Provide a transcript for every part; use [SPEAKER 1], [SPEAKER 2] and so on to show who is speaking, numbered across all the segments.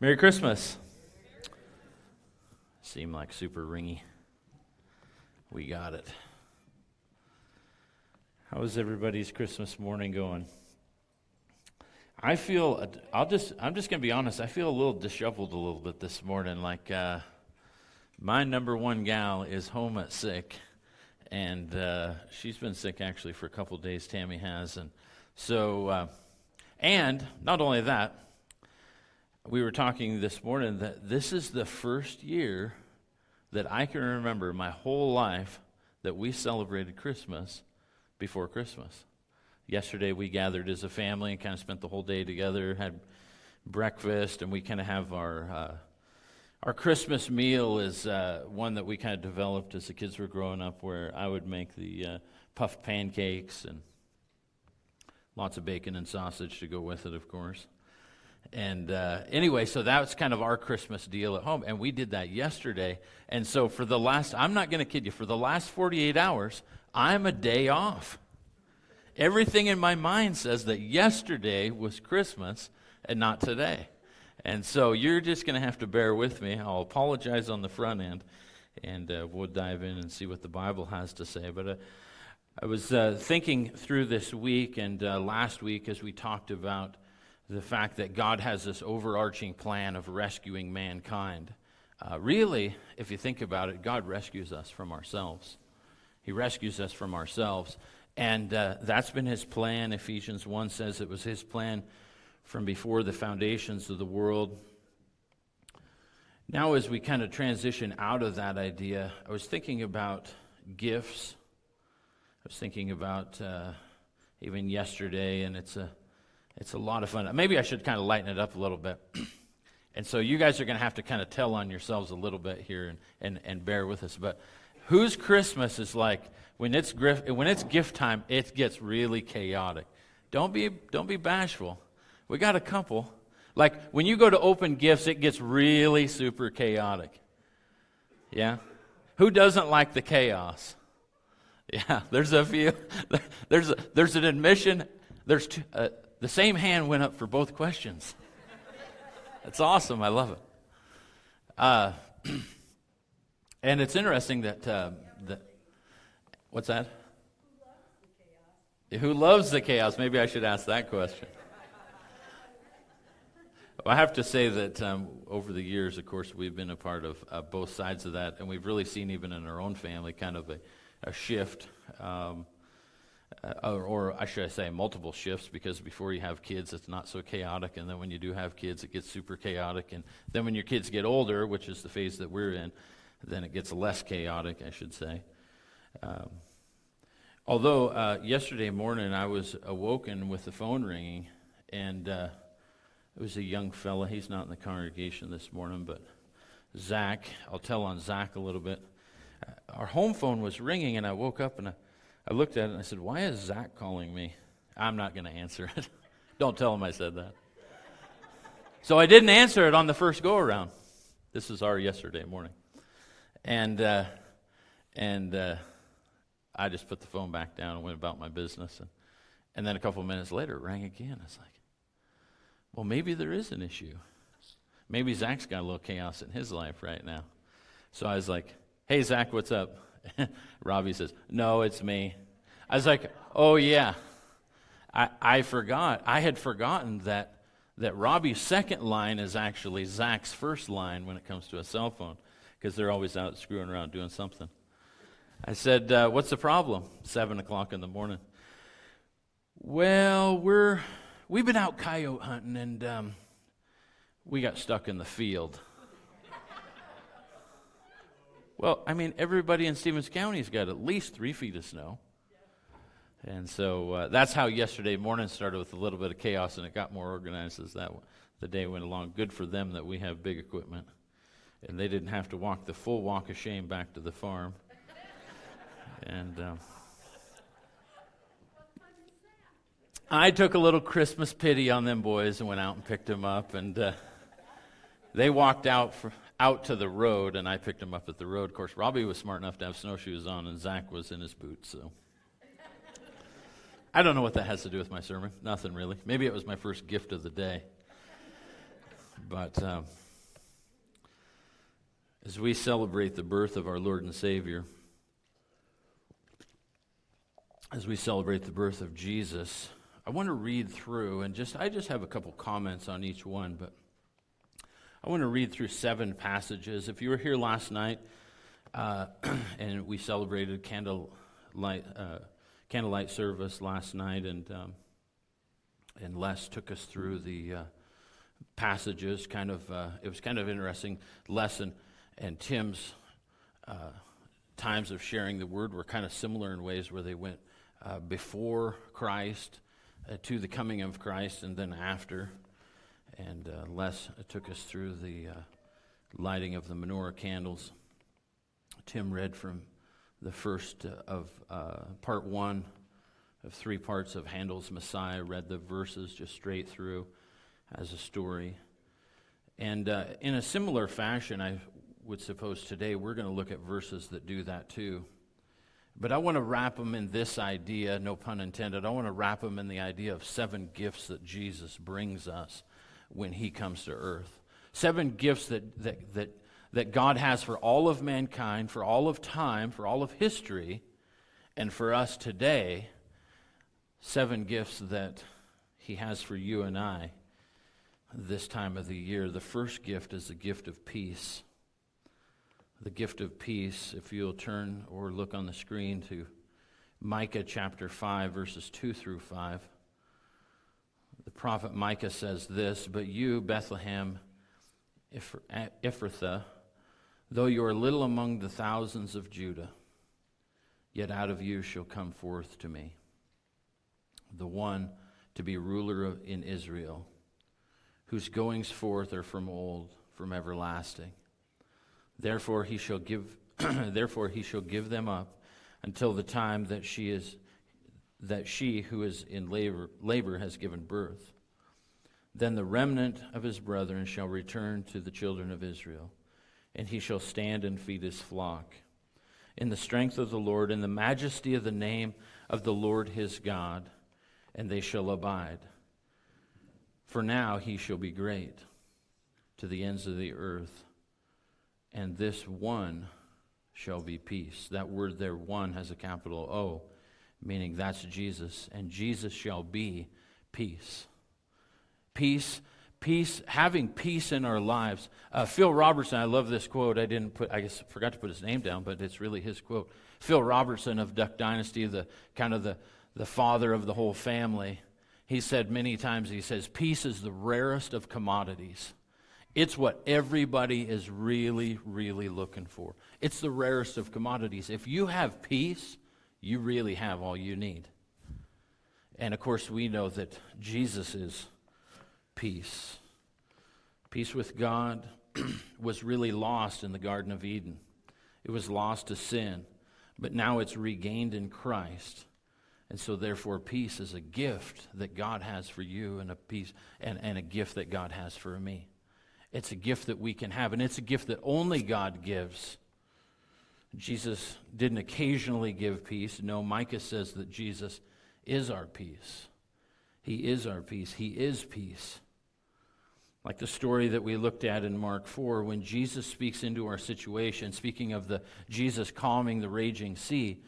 [SPEAKER 1] Merry Christmas. Seem like super ringy. We got it. How is everybody's Christmas morning going? I feel I'll just I'm just going to be honest. I feel a little disheveled a little bit this morning like uh, my number one gal is home at sick and uh, she's been sick actually for a couple days Tammy has and so uh, and not only that we were talking this morning that this is the first year that I can remember my whole life that we celebrated Christmas before Christmas. Yesterday we gathered as a family and kind of spent the whole day together, had breakfast, and we kind of have our uh, our Christmas meal is uh, one that we kind of developed as the kids were growing up, where I would make the uh, puffed pancakes and lots of bacon and sausage to go with it, of course. And uh, anyway, so that's kind of our Christmas deal at home. And we did that yesterday. And so for the last, I'm not going to kid you, for the last 48 hours, I'm a day off. Everything in my mind says that yesterday was Christmas and not today. And so you're just going to have to bear with me. I'll apologize on the front end, and uh, we'll dive in and see what the Bible has to say. But uh, I was uh, thinking through this week and uh, last week as we talked about the fact that God has this overarching plan of rescuing mankind. Uh, really, if you think about it, God rescues us from ourselves. He rescues us from ourselves. And uh, that's been his plan. Ephesians 1 says it was his plan from before the foundations of the world. Now, as we kind of transition out of that idea, I was thinking about gifts. I was thinking about uh, even yesterday, and it's a it's a lot of fun. Maybe I should kind of lighten it up a little bit. and so you guys are going to have to kind of tell on yourselves a little bit here and, and, and bear with us. But whose Christmas is like when it's, when it's gift time, it gets really chaotic. Don't be, don't be bashful. We got a couple. Like when you go to open gifts, it gets really super chaotic. Yeah? Who doesn't like the chaos? Yeah, there's a few. There's, a, there's an admission. There's two, uh, the same hand went up for both questions. That's awesome. I love it. Uh, and it's interesting that, uh, that what's that? Who loves the chaos? Maybe I should ask that question. I have to say that um, over the years, of course, we've been a part of uh, both sides of that, and we've really seen, even in our own family, kind of a, a shift. Um, uh, or, or, I should say multiple shifts because before you have kids, it's not so chaotic, and then when you do have kids, it gets super chaotic, and then when your kids get older, which is the phase that we're in, then it gets less chaotic, I should say. Um, although uh, yesterday morning I was awoken with the phone ringing, and uh, it was a young fella. He's not in the congregation this morning, but Zach. I'll tell on Zach a little bit. Uh, our home phone was ringing, and I woke up and I I looked at it and I said, Why is Zach calling me? I'm not going to answer it. Don't tell him I said that. So I didn't answer it on the first go around. This is our yesterday morning. And, uh, and uh, I just put the phone back down and went about my business. And, and then a couple of minutes later, it rang again. I was like, well, maybe there is an issue. Maybe Zach's got a little chaos in his life right now. So I was like, hey, Zach, what's up? Robbie says, No, it's me. I was like, Oh, yeah. I, I forgot. I had forgotten that, that Robbie's second line is actually Zach's first line when it comes to a cell phone because they're always out screwing around doing something. I said, uh, What's the problem? Seven o'clock in the morning. Well, we're, we've been out coyote hunting and um, we got stuck in the field. Well, I mean, everybody in Stevens County's got at least three feet of snow. And so uh, that's how yesterday morning started with a little bit of chaos, and it got more organized as that the day went along. Good for them that we have big equipment, and they didn't have to walk the full walk of shame back to the farm. and um, I took a little Christmas pity on them boys and went out and picked them up, and uh, they walked out for out to the road, and I picked him up at the road. Of course, Robbie was smart enough to have snowshoes on, and Zach was in his boots. So I don't know what that has to do with my sermon. Nothing really. Maybe it was my first gift of the day. But uh, as we celebrate the birth of our Lord and Savior, as we celebrate the birth of Jesus, I want to read through and just I just have a couple comments on each one, but I want to read through seven passages. If you were here last night uh, and we celebrated candlelight uh, candlelight service last night, and um, and Les took us through the uh, passages. Kind of, uh, it was kind of interesting lesson, and Tim's uh, times of sharing the word were kind of similar in ways where they went uh, before Christ to the coming of Christ, and then after. And uh, Les took us through the lighting of the menorah candles. Tim read from the first of part one of three parts of Handel's Messiah, read the verses just straight through as a story. And uh, in a similar fashion, I would suppose today we're going to look at verses that do that too. But I want to wrap them in this idea, no pun intended. I want to wrap them in the idea of seven gifts that Jesus brings us when he comes to earth. Seven gifts that, that, that, that God has for all of mankind, for all of time, for all of history, and for us today seven gifts that He has for you and I this time of the year. The first gift is the gift of peace. The gift of peace, if you'll turn or look on the screen to Micah chapter 5, verses 2 through 5. Prophet Micah says this But you, Bethlehem Ephrathah, though you are little among the thousands of Judah, yet out of you shall come forth to me the one to be ruler in Israel, whose goings forth are from old, from everlasting. Therefore he shall give therefore he shall give them up until the time that she is that she who is in labor, labor has given birth. Then the remnant of his brethren shall return to the children of Israel, and he shall stand and feed his flock. In the strength of the Lord, in the majesty of the name of the Lord his God, and they shall abide. For now he shall be great to the ends of the earth, and this one shall be peace. That word there, one, has a capital O, meaning that's Jesus, and Jesus shall be peace. Peace, peace, having peace in our lives. Uh, Phil Robertson, I love this quote. I didn't put, I guess, forgot to put his name down, but it's really his quote. Phil Robertson of Duck Dynasty, the kind of the the father of the whole family, he said many times, he says, peace is the rarest of commodities. It's what everybody is really, really looking for. It's the rarest of commodities. If you have peace, you really have all you need. And of course, we know that Jesus is peace. Peace with God was really lost in the Garden of Eden, it was lost to sin, but now it's regained in Christ. And so, therefore, peace is a gift that God has for you and a peace and, and a gift that God has for me. It's a gift that we can have, and it's a gift that only God gives. Jesus didn't occasionally give peace. No, Micah says that Jesus is our peace. He is our peace. He is peace. Like the story that we looked at in Mark 4, when Jesus speaks into our situation, speaking of the Jesus calming the raging sea,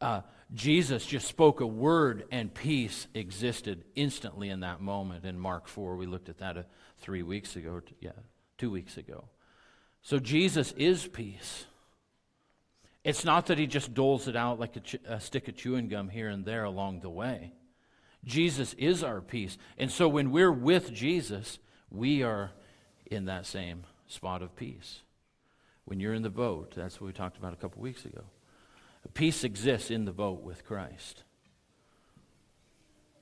[SPEAKER 1] uh, Jesus just spoke a word and peace existed instantly in that moment. In Mark 4, we looked at that uh, three weeks ago. Yeah, two weeks ago. So Jesus is peace. It's not that he just doles it out like a, ch- a stick of chewing gum here and there along the way. Jesus is our peace. And so when we're with Jesus, we are in that same spot of peace. When you're in the boat, that's what we talked about a couple weeks ago. Peace exists in the boat with Christ.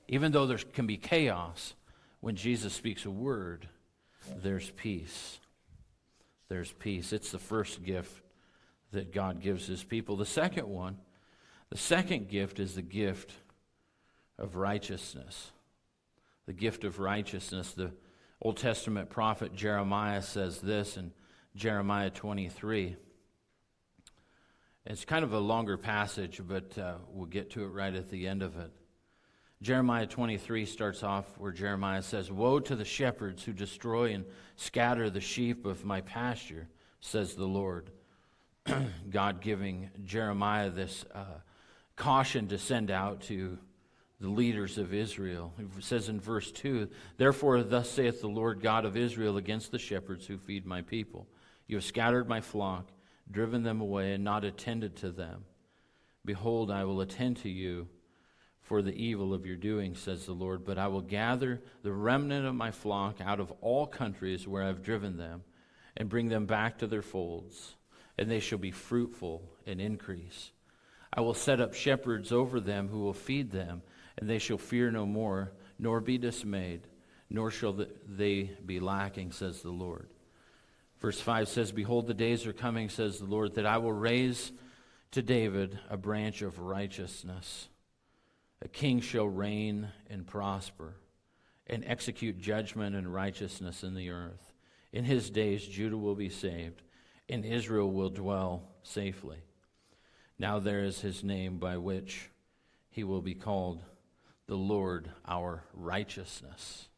[SPEAKER 1] Even though there can be chaos, when Jesus speaks a word, there's peace. There's peace. It's the first gift that God gives his people. The second one, the second gift is the gift of righteousness. The gift of righteousness. The Old Testament prophet Jeremiah says this in Jeremiah 23. It's kind of a longer passage, but uh, we'll get to it right at the end of it. Jeremiah 23 starts off where Jeremiah says, Woe to the shepherds who destroy and scatter the sheep of my pasture, says the Lord. God giving Jeremiah this uh, caution to send out to the leaders of Israel. It says in verse 2 Therefore, thus saith the Lord God of Israel against the shepherds who feed my people You have scattered my flock, driven them away, and not attended to them. Behold, I will attend to you for the evil of your doing, says the Lord. But I will gather the remnant of my flock out of all countries where I've driven them, and bring them back to their folds, and they shall be fruitful and increase. I will set up shepherds over them who will feed them and they shall fear no more, nor be dismayed, nor shall they be lacking, says the Lord. Verse 5 says, Behold, the days are coming, says the Lord, that I will raise to David a branch of righteousness. A king shall reign and prosper, and execute judgment and righteousness in the earth. In his days, Judah will be saved, and Israel will dwell safely. Now there is his name by which he will be called the Lord our righteousness.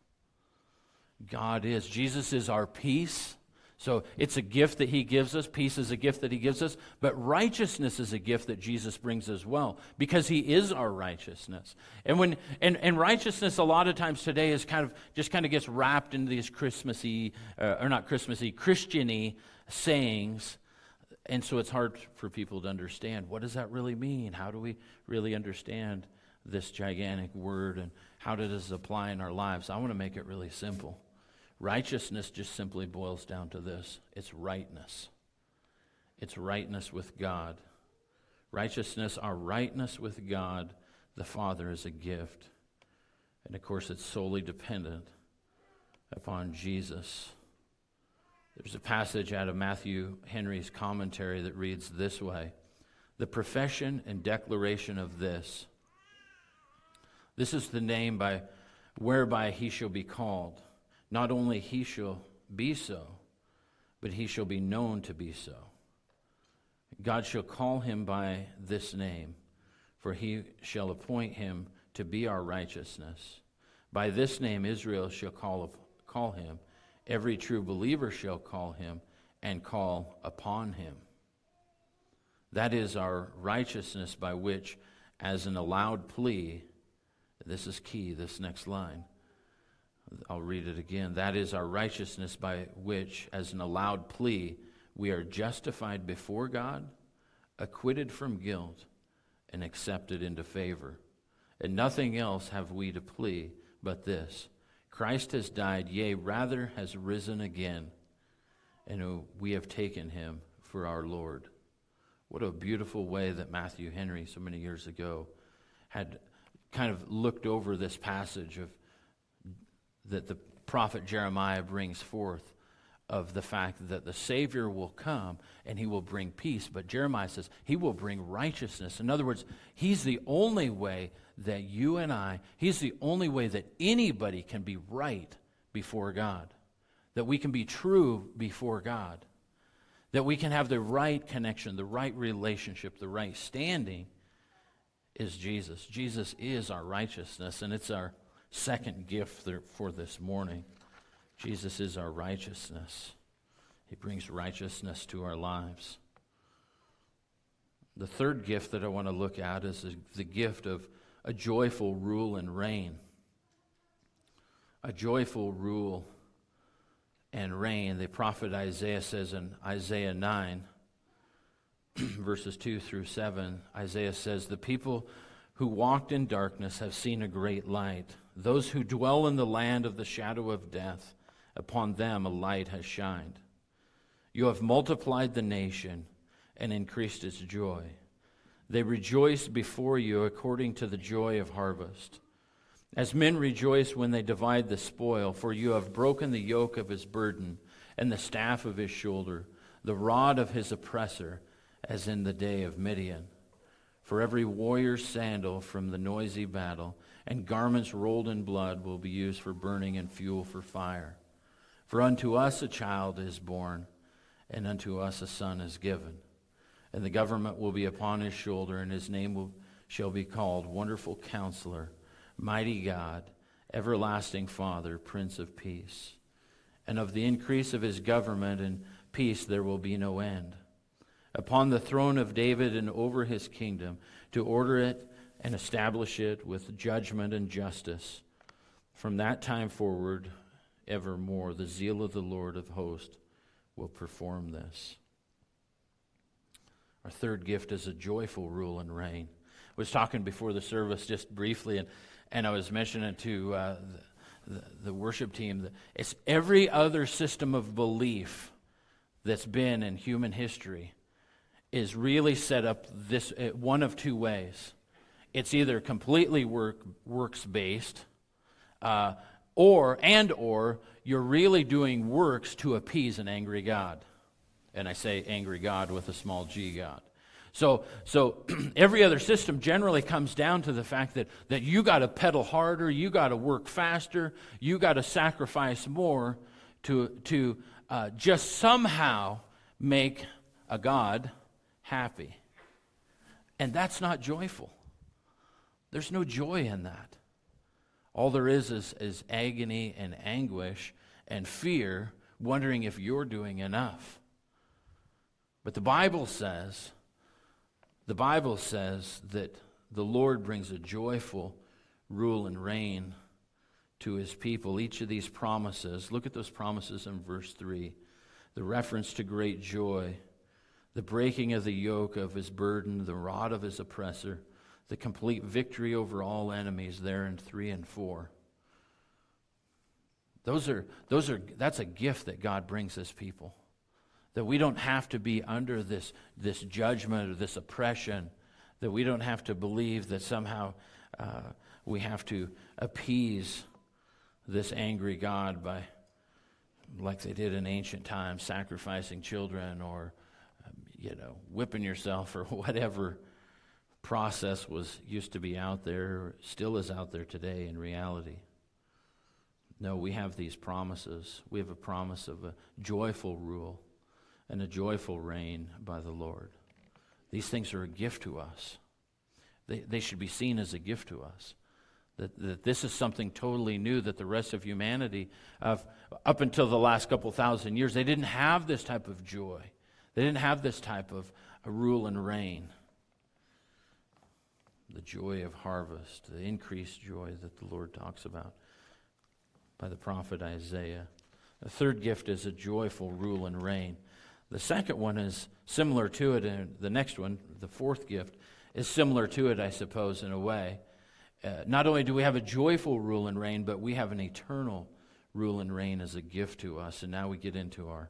[SPEAKER 1] God is. Jesus is our peace. So it's a gift that he gives us. Peace is a gift that he gives us. But righteousness is a gift that Jesus brings as well because he is our righteousness. And when and, and righteousness a lot of times today is kind of just kind of gets wrapped into these Christmassy uh, or not Christmassy, Christiany sayings. And so it's hard for people to understand what does that really mean? How do we really understand this gigantic word and how does it apply in our lives, I want to make it really simple. Righteousness just simply boils down to this it's rightness. It's rightness with God. Righteousness, our rightness with God, the Father, is a gift. And of course, it's solely dependent upon Jesus. There's a passage out of Matthew Henry's commentary that reads this way The profession and declaration of this this is the name by whereby he shall be called. Not only he shall be so, but he shall be known to be so. God shall call him by this name, for he shall appoint him to be our righteousness. By this name Israel shall call, call him, every true believer shall call him, and call upon him. That is our righteousness by which, as an allowed plea, this is key, this next line. I'll read it again. That is our righteousness by which, as an allowed plea, we are justified before God, acquitted from guilt, and accepted into favor. And nothing else have we to plea but this Christ has died, yea, rather has risen again, and we have taken him for our Lord. What a beautiful way that Matthew Henry, so many years ago, had kind of looked over this passage of that the prophet Jeremiah brings forth of the fact that the Savior will come and he will bring peace. But Jeremiah says he will bring righteousness. In other words, he's the only way that you and I, he's the only way that anybody can be right before God, that we can be true before God, that we can have the right connection, the right relationship, the right standing is Jesus. Jesus is our righteousness, and it's our second gift for this morning. Jesus is our righteousness. He brings righteousness to our lives. The third gift that I want to look at is the gift of a joyful rule and reign. A joyful rule and reign. The prophet Isaiah says in Isaiah 9 verses 2 through 7, Isaiah says, The people who walked in darkness have seen a great light. Those who dwell in the land of the shadow of death, upon them a light has shined. You have multiplied the nation and increased its joy. They rejoice before you according to the joy of harvest. As men rejoice when they divide the spoil, for you have broken the yoke of his burden and the staff of his shoulder, the rod of his oppressor as in the day of Midian. For every warrior's sandal from the noisy battle and garments rolled in blood will be used for burning and fuel for fire. For unto us a child is born, and unto us a son is given. And the government will be upon his shoulder, and his name will, shall be called Wonderful Counselor, mighty God, everlasting Father, Prince of Peace. And of the increase of his government and peace there will be no end. Upon the throne of David and over his kingdom, to order it and establish it with judgment and justice. From that time forward, evermore, the zeal of the Lord of hosts will perform this. Our third gift is a joyful rule and reign. I was talking before the service just briefly, and, and I was mentioning to uh, the, the, the worship team that it's every other system of belief that's been in human history is really set up this uh, one of two ways. It's either completely work, works based, uh, or and or you're really doing works to appease an angry God. And I say angry God with a small g God. So, so every other system generally comes down to the fact that, that you got to pedal harder, you got to work faster, you got to sacrifice more to, to uh, just somehow make a God happy. And that's not joyful. There's no joy in that. All there is is, is agony and anguish and fear, wondering if you're doing enough. But the Bible says, the Bible says that the Lord brings a joyful rule and reign to his people. Each of these promises, look at those promises in verse 3. The reference to great joy, the breaking of the yoke of his burden, the rod of his oppressor, the complete victory over all enemies there in 3 and 4. Those are, those are, that's a gift that God brings his people. That we don't have to be under this, this judgment or this oppression. That we don't have to believe that somehow uh, we have to appease this angry God by, like they did in ancient times, sacrificing children or, you know, whipping yourself or whatever process was used to be out there, still is out there today in reality. No, we have these promises. We have a promise of a joyful rule and a joyful reign by the Lord. These things are a gift to us. They, they should be seen as a gift to us. That, that this is something totally new that the rest of humanity, uh, up until the last couple thousand years, they didn't have this type of joy. They didn't have this type of rule and reign. The joy of harvest, the increased joy that the Lord talks about by the prophet Isaiah. The third gift is a joyful rule and reign. The second one is similar to it, and the next one, the fourth gift, is similar to it, I suppose, in a way. Uh, not only do we have a joyful rule and reign, but we have an eternal rule and reign as a gift to us. And now we get into our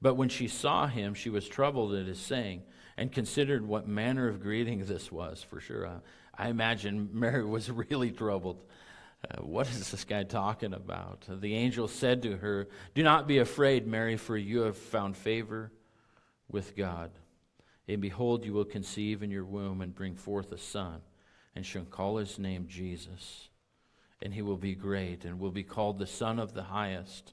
[SPEAKER 1] But when she saw him, she was troubled at his saying and considered what manner of greeting this was. For sure, I, I imagine Mary was really troubled. Uh, what is this guy talking about? Uh, the angel said to her, Do not be afraid, Mary, for you have found favor with God. And behold, you will conceive in your womb and bring forth a son, and shall call his name Jesus. And he will be great, and will be called the Son of the Highest.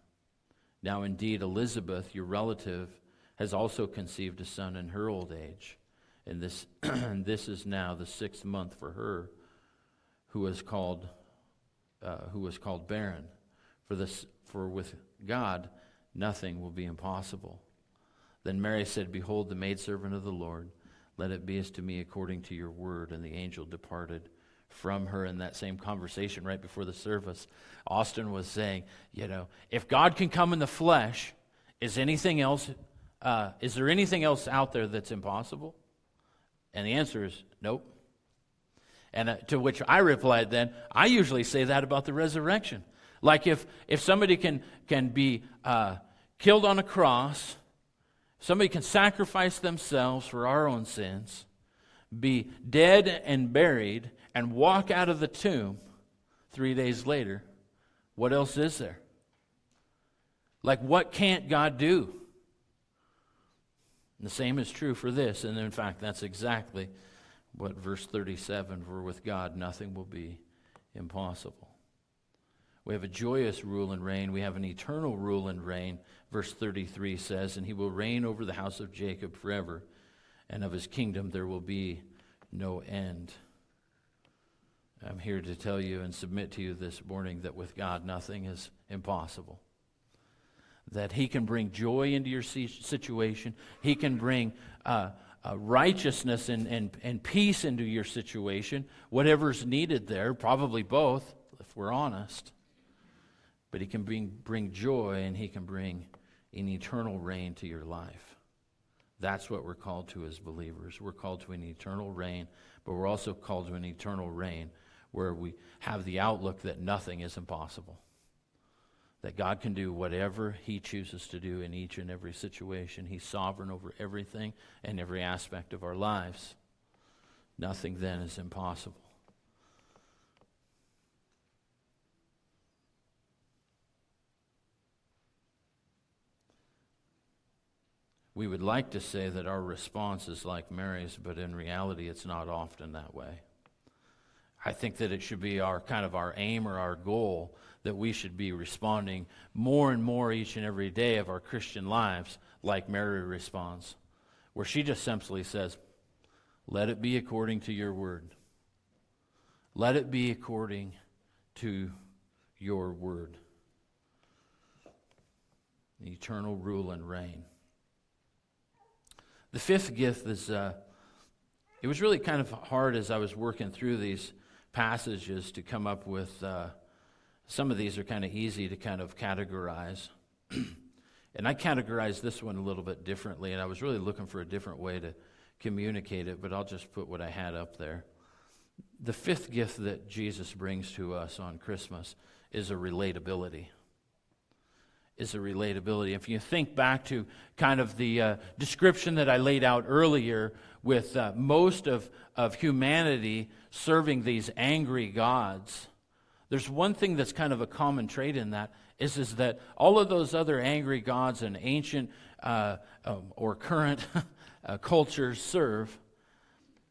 [SPEAKER 1] Now, indeed, Elizabeth, your relative, has also conceived a son in her old age. And this, this is now the sixth month for her, who was called uh, who was called barren. For, this, for with God, nothing will be impossible. Then Mary said, Behold, the maidservant of the Lord, let it be as to me according to your word. And the angel departed from her in that same conversation right before the service. Austin was saying, you know, if God can come in the flesh, is anything else, uh, is there anything else out there that's impossible? And the answer is nope. And uh, to which I replied then, I usually say that about the resurrection. Like if, if somebody can, can be uh, killed on a cross, somebody can sacrifice themselves for our own sins, be dead and buried, and walk out of the tomb three days later, what else is there? Like, what can't God do? And the same is true for this. And in fact, that's exactly what verse 37 for with God nothing will be impossible. We have a joyous rule and reign. We have an eternal rule and reign. Verse 33 says, And he will reign over the house of Jacob forever, and of his kingdom there will be no end. I'm here to tell you and submit to you this morning that with God nothing is impossible. That He can bring joy into your situation, He can bring uh, uh, righteousness and, and, and peace into your situation, whatever's needed there, probably both, if we're honest. But He can bring, bring joy and He can bring an eternal reign to your life. That's what we're called to as believers. We're called to an eternal reign, but we're also called to an eternal reign where we have the outlook that nothing is impossible. That God can do whatever He chooses to do in each and every situation. He's sovereign over everything and every aspect of our lives. Nothing then is impossible. We would like to say that our response is like Mary's, but in reality, it's not often that way. I think that it should be our kind of our aim or our goal that we should be responding more and more each and every day of our Christian lives like Mary responds, where she just simply says, Let it be according to your word. Let it be according to your word. The eternal rule and reign. The fifth gift is, uh, it was really kind of hard as I was working through these passages to come up with. Uh, some of these are kind of easy to kind of categorize. and I categorized this one a little bit differently, and I was really looking for a different way to communicate it, but I'll just put what I had up there. The fifth gift that Jesus brings to us on Christmas is a relatability. Is a relatability. If you think back to kind of the uh, description that I laid out earlier with uh, most of, of humanity serving these angry gods, there's one thing that's kind of a common trait in that is, is that all of those other angry gods and ancient uh, um, or current uh, cultures serve,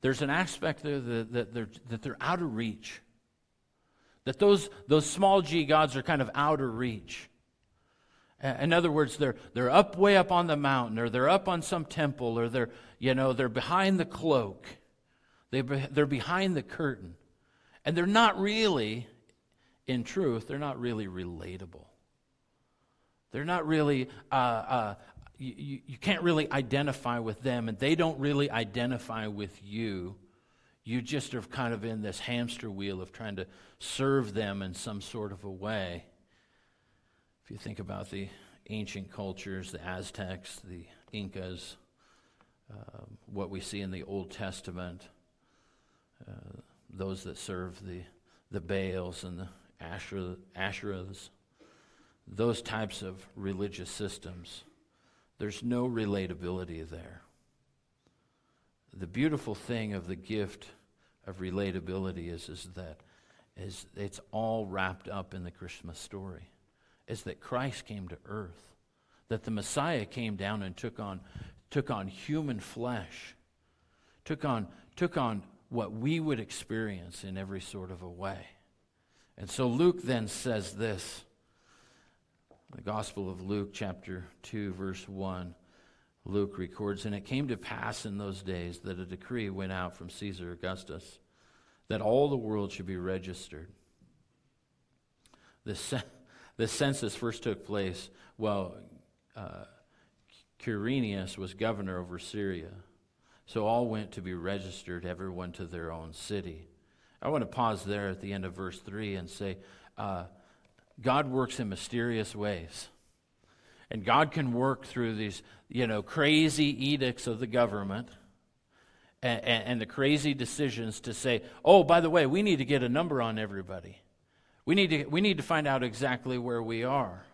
[SPEAKER 1] there's an aspect there that, that, they're, that they're out of reach. That those, those small g gods are kind of out of reach. In other words, they're, they're up way up on the mountain, or they're up on some temple, or they're, you know, they're behind the cloak. They, they're behind the curtain. And they're not really, in truth, they're not really relatable. They're not really, uh, uh, you, you can't really identify with them, and they don't really identify with you. You just are kind of in this hamster wheel of trying to serve them in some sort of a way. If you think about the ancient cultures, the Aztecs, the Incas, uh, what we see in the Old Testament, uh, those that serve the, the Baals and the Asherah, Asherahs, those types of religious systems, there's no relatability there. The beautiful thing of the gift of relatability is, is that is it's all wrapped up in the Christmas story. Is that Christ came to earth, that the Messiah came down and took on, took on human flesh, took on, took on what we would experience in every sort of a way. And so Luke then says this the Gospel of Luke, chapter 2, verse 1. Luke records, And it came to pass in those days that a decree went out from Caesar Augustus that all the world should be registered. The, the census first took place while uh, Quirinius was governor over Syria. So all went to be registered, everyone to their own city. I want to pause there at the end of verse 3 and say, uh, God works in mysterious ways. And God can work through these, you know, crazy edicts of the government and, and, the crazy decisions to say, oh, by the way, we need to get a number on everybody. We need to, we need to find out exactly where we are.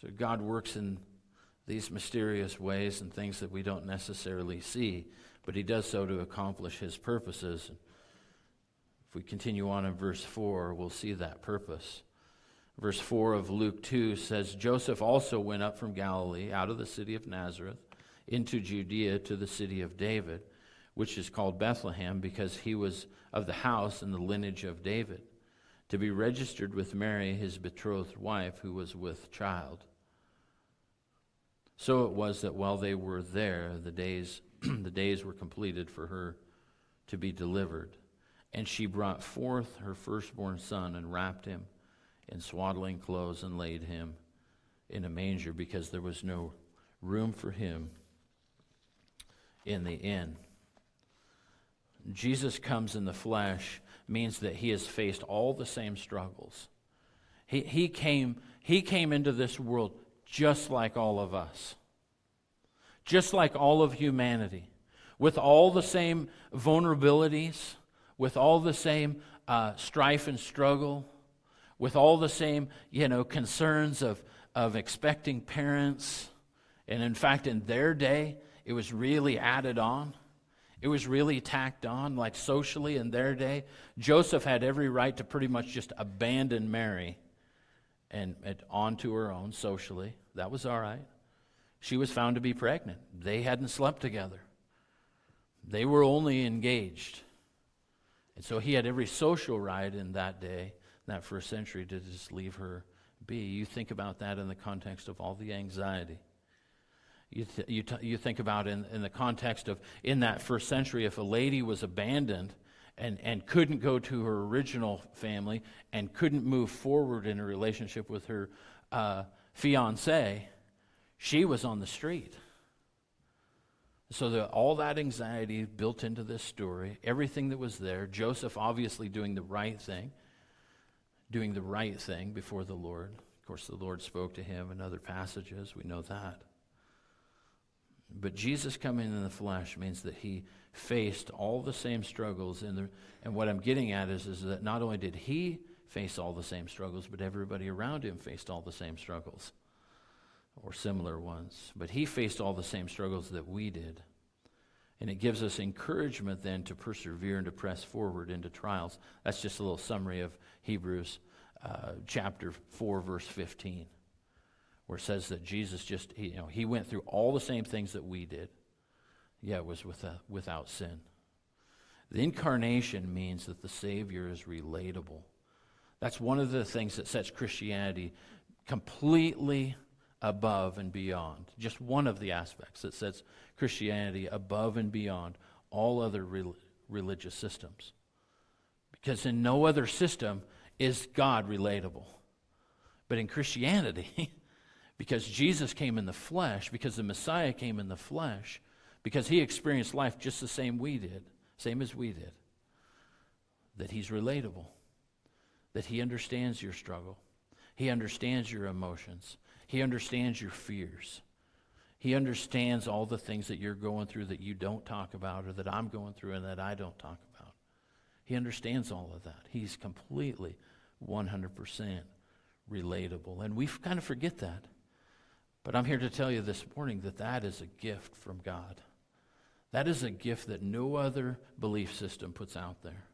[SPEAKER 1] So God works in these mysterious ways and things that we don't necessarily see, but He does so to accomplish His purposes. If we continue on in verse 4, we'll see that purpose. Verse 4 of Luke 2 says Joseph also went up from Galilee out of the city of Nazareth into Judea to the city of David, which is called Bethlehem because he was of the house and the lineage of David, to be registered with Mary, his betrothed wife, who was with child. So it was that while they were there, the days, the days were completed for her to be delivered. And she brought forth her firstborn son and wrapped him in swaddling clothes and laid him in a manger because there was no room for him in the inn. Jesus comes in the flesh means that he has faced all the same struggles. He, he, came, he came into this world just like all of us, just like all of humanity, with all the same vulnerabilities, with all the same uh, strife and struggle, with all the same, you know, concerns of, of expecting parents. And in fact, in their day, it was really added on. It was really tacked on, like socially in their day. Joseph had every right to pretty much just abandon Mary and, and onto her own socially. That was all right. She was found to be pregnant. They hadn't slept together, they were only engaged. And so he had every social right in that day that first century to just leave her be. You think about that in the context of all the anxiety. You, th- you, t- you think about in, in the context of in that first century, if a lady was abandoned and, and couldn't go to her original family and couldn't move forward in a relationship with her uh, fiance, she was on the street. So the, all that anxiety built into this story, everything that was there, Joseph obviously doing the right thing doing the right thing before the Lord. Of course, the Lord spoke to him in other passages. We know that. But Jesus coming in the flesh means that he faced all the same struggles. In the, and what I'm getting at is, is that not only did he face all the same struggles, but everybody around him faced all the same struggles or similar ones. But he faced all the same struggles that we did. And it gives us encouragement then to persevere and to press forward into trials. That's just a little summary of Hebrews uh, chapter 4, verse 15, where it says that Jesus just, you know, he went through all the same things that we did. Yeah, it was with, without sin. The incarnation means that the Savior is relatable. That's one of the things that sets Christianity completely above and beyond. Just one of the aspects that sets Christianity above and beyond all other re- religious systems. Because in no other system is God relatable. But in Christianity, because Jesus came in the flesh, because the Messiah came in the flesh, because he experienced life just the same we did, same as we did, that he's relatable, that he understands your struggle, he understands your emotions, he understands your fears. He understands all the things that you're going through that you don't talk about or that I'm going through and that I don't talk about. He understands all of that. He's completely 100% relatable. And we kind of forget that. But I'm here to tell you this morning that that is a gift from God. That is a gift that no other belief system puts out there,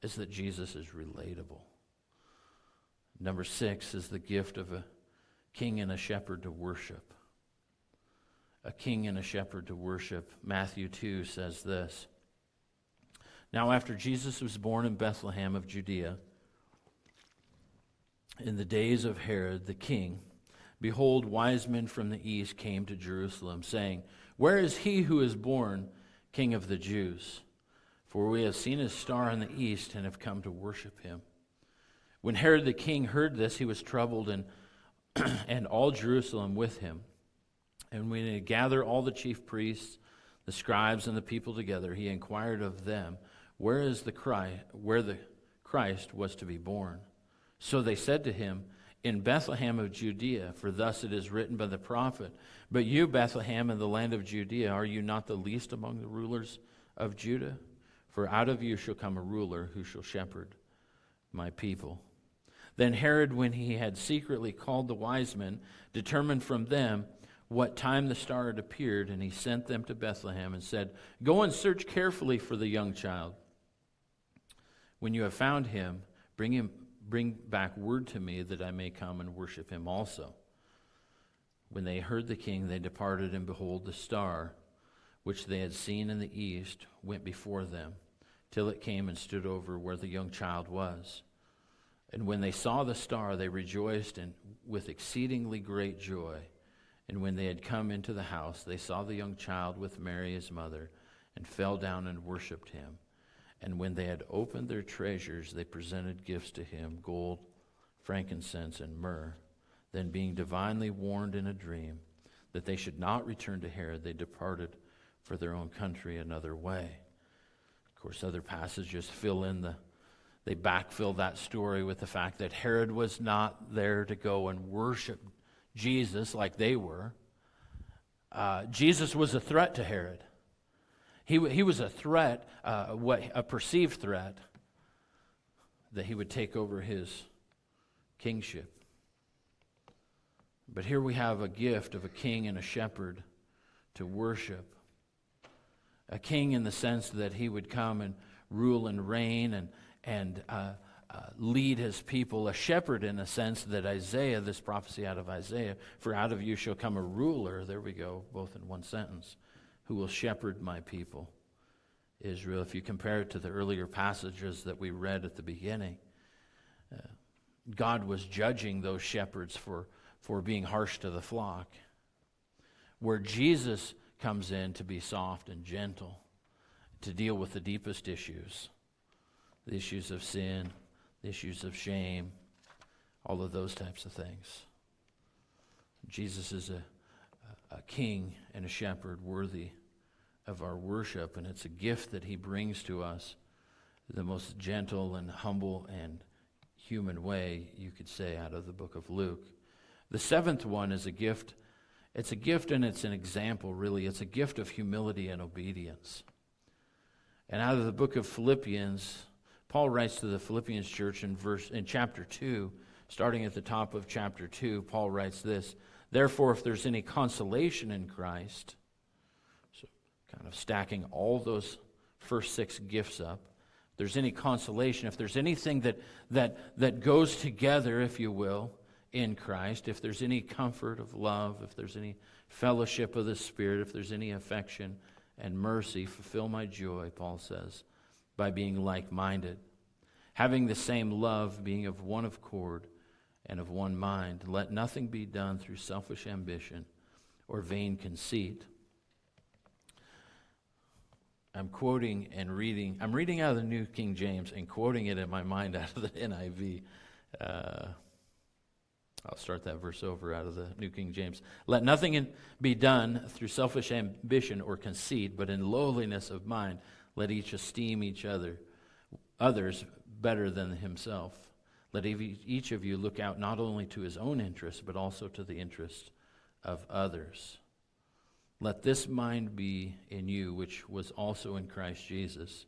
[SPEAKER 1] is that Jesus is relatable. Number six is the gift of a king and a shepherd to worship. A king and a shepherd to worship. Matthew 2 says this Now, after Jesus was born in Bethlehem of Judea, in the days of Herod the king, behold, wise men from the east came to Jerusalem, saying, Where is he who is born king of the Jews? For we have seen his star in the east and have come to worship him. When Herod the king heard this, he was troubled, and, and all Jerusalem with him. And when he gathered all the chief priests, the scribes, and the people together, he inquired of them where is the Christ, where the Christ was to be born. So they said to him, In Bethlehem of Judea, for thus it is written by the prophet, But you, Bethlehem, in the land of Judea, are you not the least among the rulers of Judah? For out of you shall come a ruler who shall shepherd my people. Then Herod, when he had secretly called the wise men, determined from them what time the star had appeared, and he sent them to Bethlehem and said, Go and search carefully for the young child. When you have found him, bring him bring back word to me that I may come and worship him also. When they heard the king, they departed, and behold, the star, which they had seen in the east, went before them, till it came and stood over where the young child was. And when they saw the star, they rejoiced and with exceedingly great joy. And when they had come into the house, they saw the young child with Mary his mother, and fell down and worshipped him. And when they had opened their treasures, they presented gifts to him gold, frankincense, and myrrh. Then, being divinely warned in a dream that they should not return to Herod, they departed for their own country another way. Of course, other passages fill in the, they backfill that story with the fact that Herod was not there to go and worship Jesus like they were. Uh, Jesus was a threat to Herod. He, he was a threat, uh, what, a perceived threat, that he would take over his kingship. But here we have a gift of a king and a shepherd to worship. A king in the sense that he would come and rule and reign and, and uh, uh, lead his people. A shepherd in a sense that Isaiah, this prophecy out of Isaiah, for out of you shall come a ruler. There we go, both in one sentence who will shepherd my people, Israel. If you compare it to the earlier passages that we read at the beginning, uh, God was judging those shepherds for, for being harsh to the flock. Where Jesus comes in to be soft and gentle, to deal with the deepest issues the issues of sin, the issues of shame, all of those types of things. Jesus is a, a king and a shepherd worthy of our worship, and it's a gift that He brings to us the most gentle and humble and human way, you could say, out of the book of Luke. The seventh one is a gift. It's a gift and it's an example, really. It's a gift of humility and obedience. And out of the book of Philippians, Paul writes to the Philippians church in verse in chapter 2, starting at the top of chapter 2, Paul writes this, "Therefore if there's any consolation in Christ, so kind of stacking all those first six gifts up. If there's any consolation, if there's anything that, that, that goes together, if you will, in Christ, if there's any comfort of love, if there's any fellowship of the Spirit, if there's any affection and mercy, fulfill my joy, Paul says, by being like minded, having the same love, being of one accord and of one mind. Let nothing be done through selfish ambition or vain conceit I'm quoting and reading. I'm reading out of the New King James and quoting it in my mind out of the NIV. Uh, I'll start that verse over out of the New King James. Let nothing be done through selfish ambition or conceit, but in lowliness of mind, let each esteem each other, others better than himself. Let each of you look out not only to his own interest, but also to the interest of others. Let this mind be in you, which was also in Christ Jesus.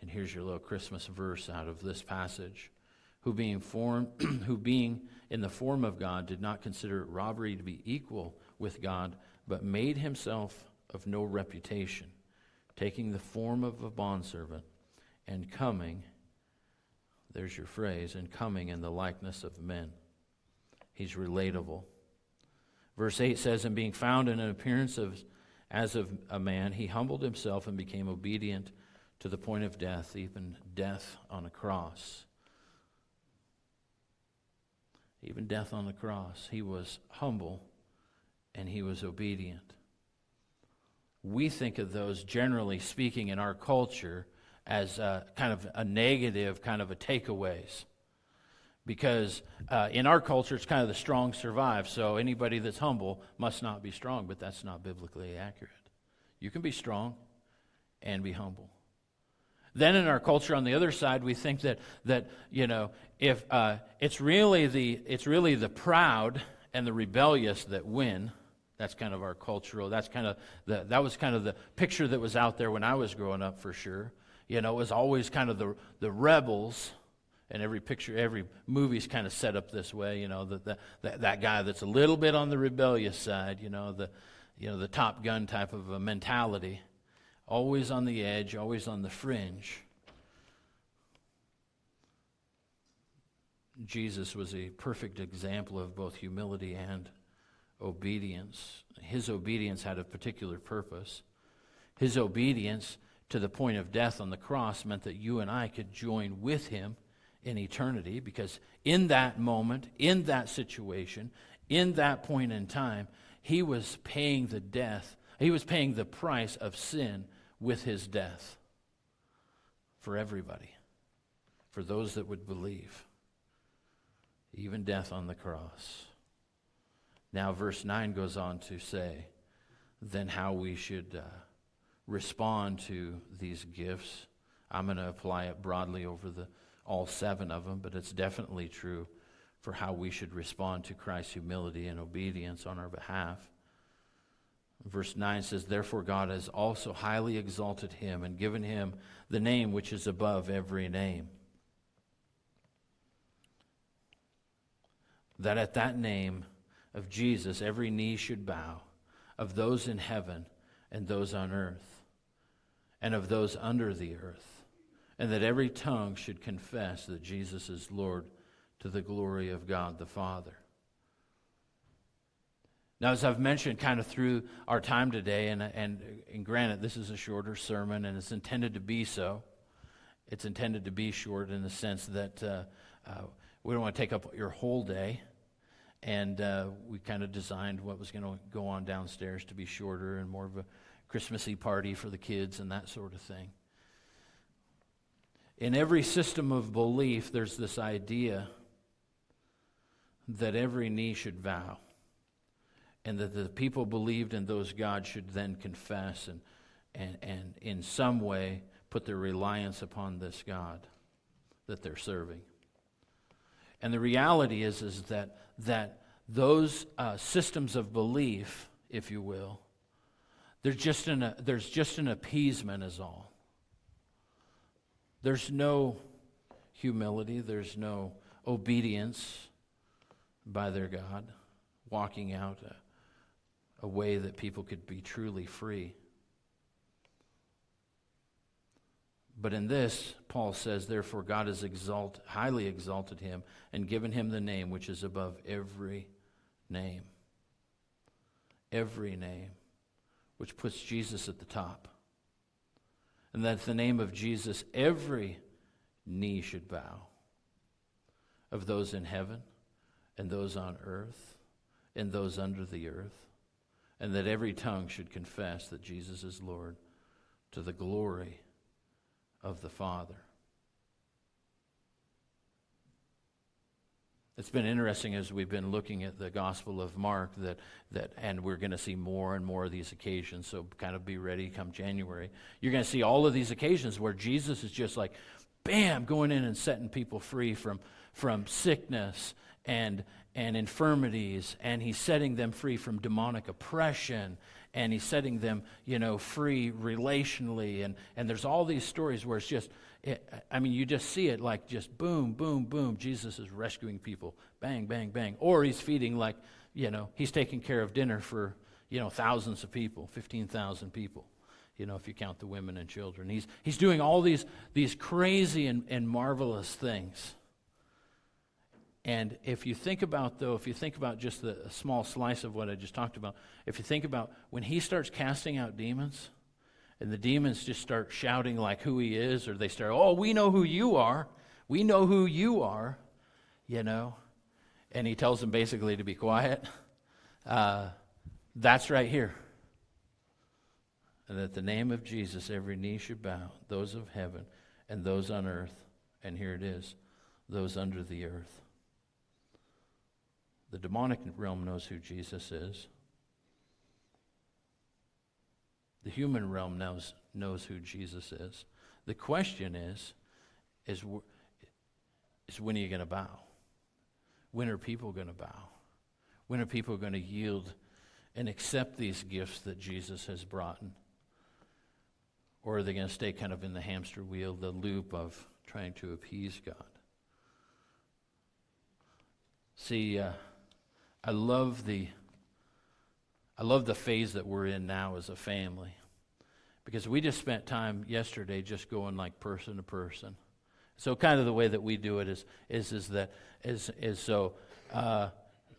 [SPEAKER 1] And here's your little Christmas verse out of this passage. Who being form, who being in the form of God did not consider robbery to be equal with God, but made himself of no reputation, taking the form of a bondservant, and coming, there's your phrase, and coming in the likeness of men. He's relatable. Verse 8 says, And being found in an appearance of, as of a man, he humbled himself and became obedient to the point of death, even death on a cross. Even death on the cross. He was humble and he was obedient. We think of those, generally speaking, in our culture as a, kind of a negative, kind of a takeaways because uh, in our culture it's kind of the strong survive so anybody that's humble must not be strong but that's not biblically accurate you can be strong and be humble Then in our culture on the other side, we think that, that you know, if uh, it's, really the, it's really the proud and the rebellious that win. That's kind of our cultural, that's kind of the, that was kind of the picture that was out there when I was growing up for sure. You know, it was always kind of the, the rebels and every picture, every movie's kind of set up this way. You know, the, the, that that guy that's a little bit on the rebellious side. You know, the you know the Top Gun type of a mentality, always on the edge, always on the fringe. Jesus was a perfect example of both humility and obedience. His obedience had a particular purpose. His obedience to the point of death on the cross meant that you and I could join with him in eternity because in that moment, in that situation, in that point in time, he was paying the death, he was paying the price of sin with his death for everybody, for those that would believe, even death on the cross. Now, verse 9 goes on to say, then how we should uh, respond to these gifts. I'm going to apply it broadly over the all seven of them, but it's definitely true for how we should respond to Christ's humility and obedience on our behalf. Verse 9 says, Therefore, God has also highly exalted him and given him the name which is above every name. That at that name of Jesus, every knee should bow, of those in heaven and those on earth, and of those under the earth and that every tongue should confess that Jesus is Lord to the glory of God the Father. Now, as I've mentioned kind of through our time today, and, and, and granted, this is a shorter sermon and it's intended to be so. It's intended to be short in the sense that uh, uh, we don't want to take up your whole day. And uh, we kind of designed what was going to go on downstairs to be shorter and more of a Christmassy party for the kids and that sort of thing in every system of belief, there's this idea that every knee should bow and that the people believed in those gods should then confess and, and, and in some way put their reliance upon this God that they're serving. And the reality is, is that, that those uh, systems of belief, if you will, there's just, an, there's just an appeasement, is all. There's no humility, there's no obedience by their God, walking out a, a way that people could be truly free. But in this, Paul says, therefore, God has exalt, highly exalted him and given him the name which is above every name. Every name, which puts Jesus at the top and that at the name of Jesus, every knee should bow of those in heaven and those on earth and those under the earth, and that every tongue should confess that Jesus is Lord to the glory of the Father. It's been interesting as we've been looking at the Gospel of Mark that, that and we're going to see more and more of these occasions, so kind of be ready come January. You're going to see all of these occasions where Jesus is just like, bam, going in and setting people free from, from sickness and, and infirmities, and he's setting them free from demonic oppression, and he's setting them, you know, free relationally. And, and there's all these stories where it's just, it, I mean, you just see it like just boom, boom, boom. Jesus is rescuing people, bang, bang, bang. Or he's feeding like, you know, he's taking care of dinner for, you know, thousands of people, 15,000 people, you know, if you count the women and children. He's, he's doing all these, these crazy and, and marvelous things. And if you think about, though, if you think about just the, a small slice of what I just talked about, if you think about when he starts casting out demons, and the demons just start shouting like who he is, or they start, oh, we know who you are. We know who you are, you know. And he tells them basically to be quiet. Uh, that's right here. And that the name of Jesus, every knee should bow, those of heaven and those on earth. And here it is, those under the earth. The demonic realm knows who Jesus is. The human realm knows, knows who Jesus is. The question is, is, is when are you going to bow? When are people going to bow? When are people going to yield and accept these gifts that Jesus has brought? Or are they going to stay kind of in the hamster wheel, the loop of trying to appease God? See, uh, I love the I love the phase that we're in now as a family. Because we just spent time yesterday just going like person to person. So kind of the way that we do it is is is that is is so uh,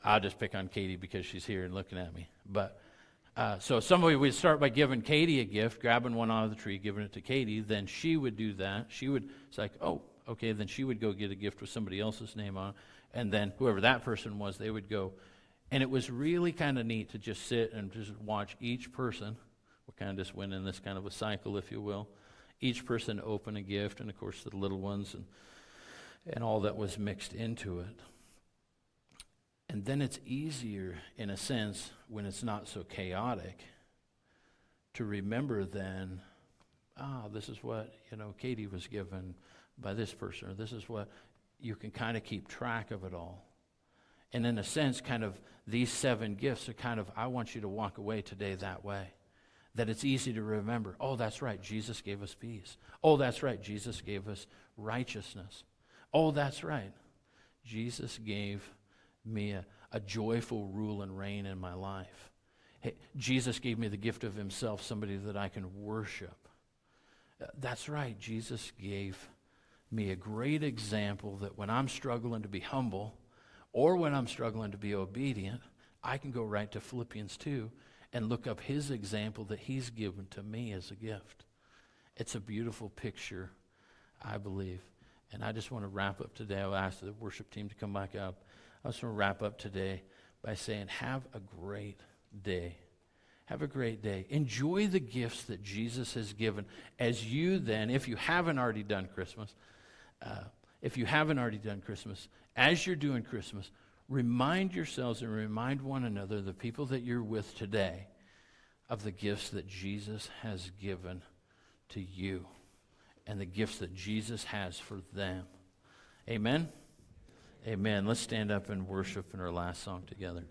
[SPEAKER 1] I'll just pick on Katie because she's here and looking at me. But uh, so somebody would start by giving Katie a gift, grabbing one out of the tree, giving it to Katie. Then she would do that. She would, it's like, oh, okay. Then she would go get a gift with somebody else's name on it. And then whoever that person was, they would go. And it was really kind of neat to just sit and just watch each person. We kind of just went in this kind of a cycle, if you will. Each person open a gift, and of course the little ones and and all that was mixed into it. And then it's easier, in a sense, when it's not so chaotic, to remember then, ah, this is what, you know, Katie was given by this person, or this is what, you can kind of keep track of it all. And in a sense, kind of these seven gifts are kind of, I want you to walk away today that way. That it's easy to remember, oh, that's right, Jesus gave us peace. Oh, that's right, Jesus gave us righteousness. Oh, that's right, Jesus gave me a, a joyful rule and reign in my life. Hey, Jesus gave me the gift of Himself, somebody that I can worship. Uh, that's right, Jesus gave me a great example that when I'm struggling to be humble or when I'm struggling to be obedient, I can go right to Philippians 2 and look up His example that He's given to me as a gift. It's a beautiful picture, I believe. And I just want to wrap up today. I'll ask the worship team to come back up. I just want to wrap up today by saying, have a great day. Have a great day. Enjoy the gifts that Jesus has given. As you then, if you haven't already done Christmas, uh, if you haven't already done Christmas, as you're doing Christmas, remind yourselves and remind one another, the people that you're with today, of the gifts that Jesus has given to you and the gifts that Jesus has for them. Amen. Amen. Let's stand up and worship in our last song together.